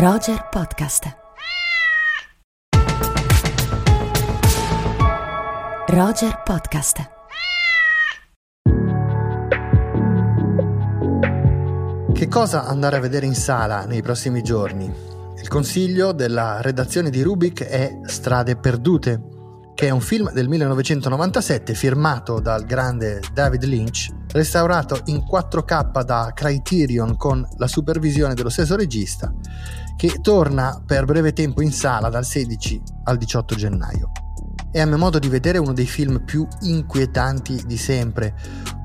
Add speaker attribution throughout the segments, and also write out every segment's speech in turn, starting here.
Speaker 1: Roger Podcast. Roger Podcast.
Speaker 2: Che cosa andare a vedere in sala nei prossimi giorni? Il consiglio della redazione di Rubik è Strade perdute, che è un film del 1997 firmato dal grande David Lynch, restaurato in 4K da Criterion con la supervisione dello stesso regista, che torna per breve tempo in sala dal 16 al 18 gennaio. È a mio modo di vedere uno dei film più inquietanti di sempre,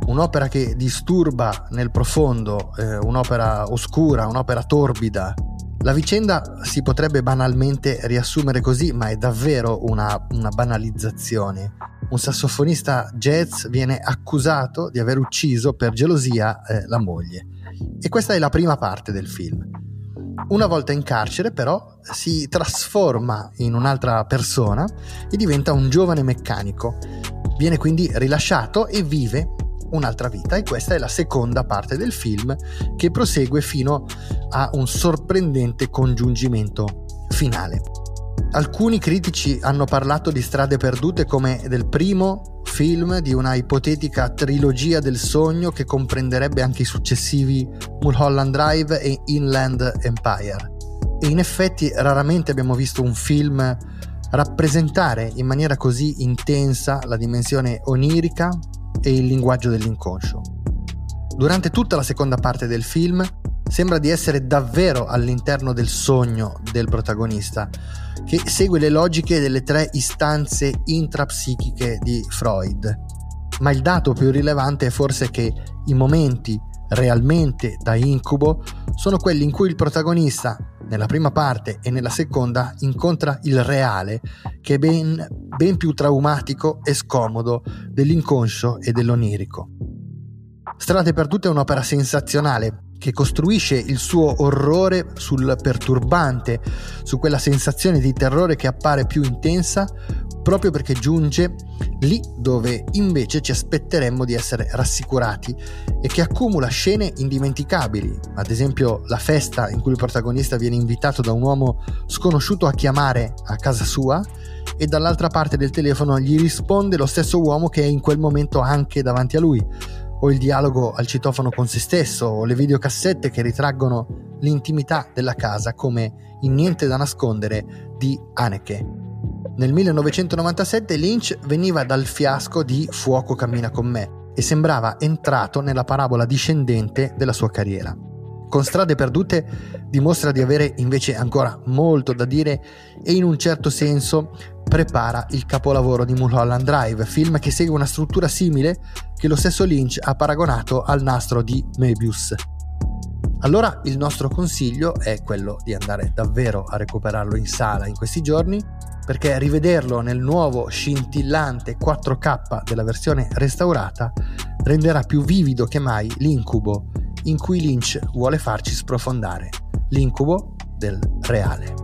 Speaker 2: un'opera che disturba nel profondo, eh, un'opera oscura, un'opera torbida, la vicenda si potrebbe banalmente riassumere così, ma è davvero una, una, banalizzazione. Un sassofonista jazz viene accusato di aver ucciso per gelosia eh, la moglie. E questa è la prima parte del film. Una volta in carcere, però, si trasforma in un'altra persona e diventa un giovane meccanico. Viene quindi rilasciato e vive un'altra vita e questa è la seconda parte del film che prosegue fino a un sorprendente congiungimento finale. Alcuni critici hanno parlato di Strade perdute come del primo film di una ipotetica trilogia del sogno che comprenderebbe anche i successivi Mulholland Drive e Inland Empire. E in effetti raramente abbiamo visto un film rappresentare in maniera così intensa la dimensione onirica, e il linguaggio dell'inconscio. Durante tutta la seconda parte del film sembra di essere davvero all'interno del sogno del protagonista, che segue le logiche delle tre istanze intrapsichiche di Freud. Ma il dato più rilevante è forse che i momenti realmente da incubo sono quelli in cui il protagonista, nella prima parte e nella seconda, incontra il reale, che è ben, ben più traumatico e scomodo dell'inconscio e dell'onirico. Strade perdute è un'opera sensazionale che costruisce il suo orrore sul perturbante, su quella sensazione di terrore che appare più intensa proprio perché giunge lì dove invece ci aspetteremmo di essere rassicurati e che accumula scene indimenticabili, ad esempio la festa in cui il protagonista viene invitato da un uomo sconosciuto a chiamare a casa sua e dall'altra parte del telefono gli risponde lo stesso uomo che è in quel momento anche davanti a lui, o il dialogo al citofono con se stesso, o le videocassette che ritraggono l'intimità della casa come in Niente da nascondere di Haneke. Nel 1997 Lynch veniva dal fiasco di Fuoco cammina con me e sembrava entrato nella parabola discendente della sua carriera. Con Strade perdute dimostra di avere invece ancora molto da dire e in un certo senso prepara il capolavoro di Mulholland Drive, film che segue una struttura simile che lo stesso Lynch ha paragonato al nastro di Möbius. Allora il nostro consiglio è quello di andare davvero a recuperarlo in sala in questi giorni perché rivederlo nel nuovo scintillante 4K della versione restaurata renderà più vivido che mai l'incubo in cui Lynch vuole farci sprofondare, l'incubo del reale.